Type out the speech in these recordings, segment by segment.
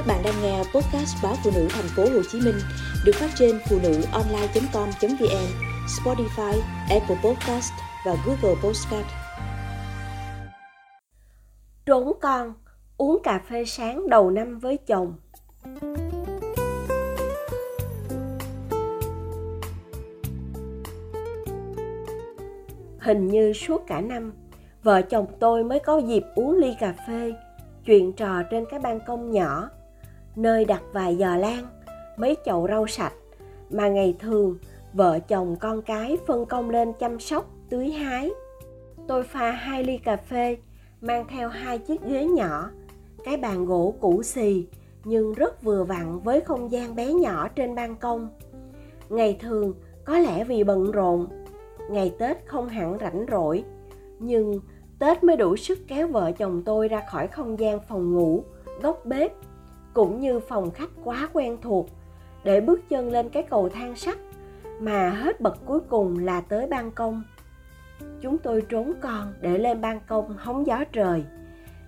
Các bạn đang nghe podcast báo phụ nữ thành phố Hồ Chí Minh được phát trên phụ nữ online.com.vn, Spotify, Apple Podcast và Google Podcast. Trốn con, uống cà phê sáng đầu năm với chồng. Hình như suốt cả năm, vợ chồng tôi mới có dịp uống ly cà phê, chuyện trò trên cái ban công nhỏ nơi đặt vài giò lan, mấy chậu rau sạch mà ngày thường vợ chồng con cái phân công lên chăm sóc, tưới hái. Tôi pha hai ly cà phê, mang theo hai chiếc ghế nhỏ, cái bàn gỗ cũ xì nhưng rất vừa vặn với không gian bé nhỏ trên ban công. Ngày thường có lẽ vì bận rộn, ngày Tết không hẳn rảnh rỗi, nhưng Tết mới đủ sức kéo vợ chồng tôi ra khỏi không gian phòng ngủ, góc bếp cũng như phòng khách quá quen thuộc, để bước chân lên cái cầu thang sắt, mà hết bậc cuối cùng là tới ban công. Chúng tôi trốn con để lên ban công hóng gió trời.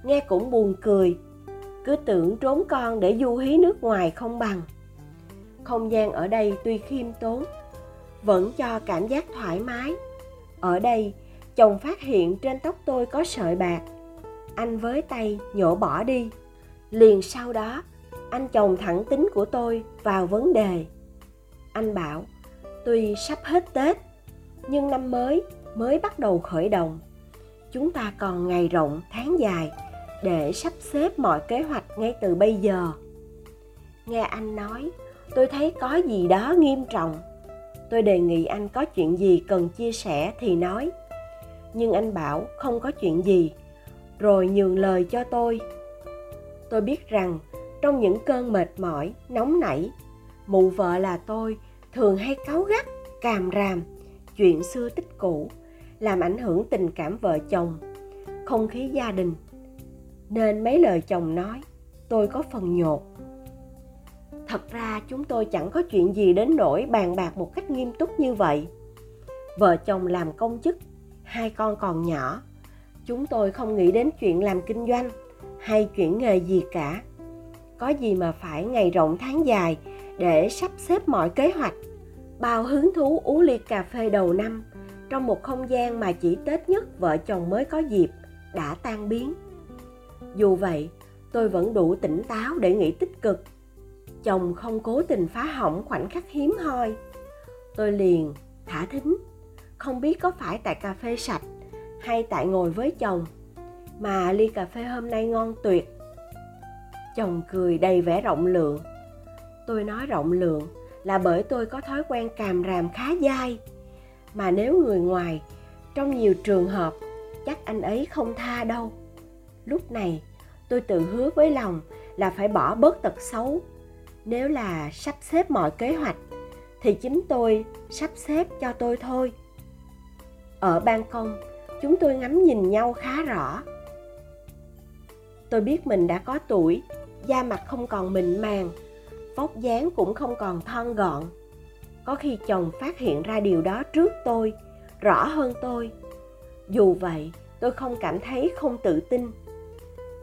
Nghe cũng buồn cười. Cứ tưởng trốn con để du hí nước ngoài không bằng. Không gian ở đây tuy khiêm tốn, vẫn cho cảm giác thoải mái. Ở đây, chồng phát hiện trên tóc tôi có sợi bạc. Anh với tay nhổ bỏ đi. Liền sau đó anh chồng thẳng tính của tôi vào vấn đề. Anh bảo, tuy sắp hết tết, nhưng năm mới mới bắt đầu khởi động. Chúng ta còn ngày rộng tháng dài để sắp xếp mọi kế hoạch ngay từ bây giờ. Nghe anh nói, tôi thấy có gì đó nghiêm trọng. Tôi đề nghị anh có chuyện gì cần chia sẻ thì nói. Nhưng anh bảo không có chuyện gì, rồi nhường lời cho tôi. Tôi biết rằng trong những cơn mệt mỏi, nóng nảy. Mụ vợ là tôi thường hay cáu gắt, càm ràm, chuyện xưa tích cũ, làm ảnh hưởng tình cảm vợ chồng, không khí gia đình. Nên mấy lời chồng nói, tôi có phần nhột. Thật ra chúng tôi chẳng có chuyện gì đến nỗi bàn bạc một cách nghiêm túc như vậy. Vợ chồng làm công chức, hai con còn nhỏ. Chúng tôi không nghĩ đến chuyện làm kinh doanh hay chuyển nghề gì cả có gì mà phải ngày rộng tháng dài để sắp xếp mọi kế hoạch, bao hứng thú uống ly cà phê đầu năm trong một không gian mà chỉ tết nhất vợ chồng mới có dịp đã tan biến. Dù vậy, tôi vẫn đủ tỉnh táo để nghĩ tích cực. Chồng không cố tình phá hỏng khoảnh khắc hiếm hoi. Tôi liền thả thính, không biết có phải tại cà phê sạch hay tại ngồi với chồng, mà ly cà phê hôm nay ngon tuyệt chồng cười đầy vẻ rộng lượng. Tôi nói rộng lượng là bởi tôi có thói quen càm ràm khá dai. Mà nếu người ngoài, trong nhiều trường hợp, chắc anh ấy không tha đâu. Lúc này, tôi tự hứa với lòng là phải bỏ bớt tật xấu. Nếu là sắp xếp mọi kế hoạch, thì chính tôi sắp xếp cho tôi thôi. Ở ban công, chúng tôi ngắm nhìn nhau khá rõ. Tôi biết mình đã có tuổi da mặt không còn mịn màng, vóc dáng cũng không còn thon gọn. Có khi chồng phát hiện ra điều đó trước tôi, rõ hơn tôi. Dù vậy, tôi không cảm thấy không tự tin.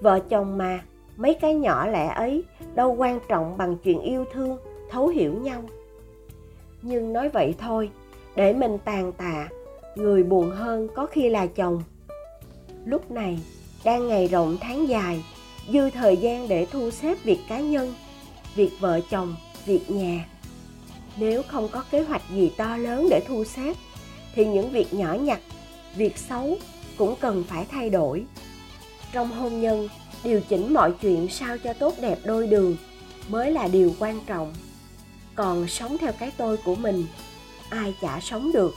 Vợ chồng mà, mấy cái nhỏ lẻ ấy đâu quan trọng bằng chuyện yêu thương, thấu hiểu nhau. Nhưng nói vậy thôi, để mình tàn tạ, người buồn hơn có khi là chồng. Lúc này, đang ngày rộng tháng dài dư thời gian để thu xếp việc cá nhân, việc vợ chồng, việc nhà. Nếu không có kế hoạch gì to lớn để thu xếp, thì những việc nhỏ nhặt, việc xấu cũng cần phải thay đổi. Trong hôn nhân, điều chỉnh mọi chuyện sao cho tốt đẹp đôi đường mới là điều quan trọng. Còn sống theo cái tôi của mình, ai chả sống được.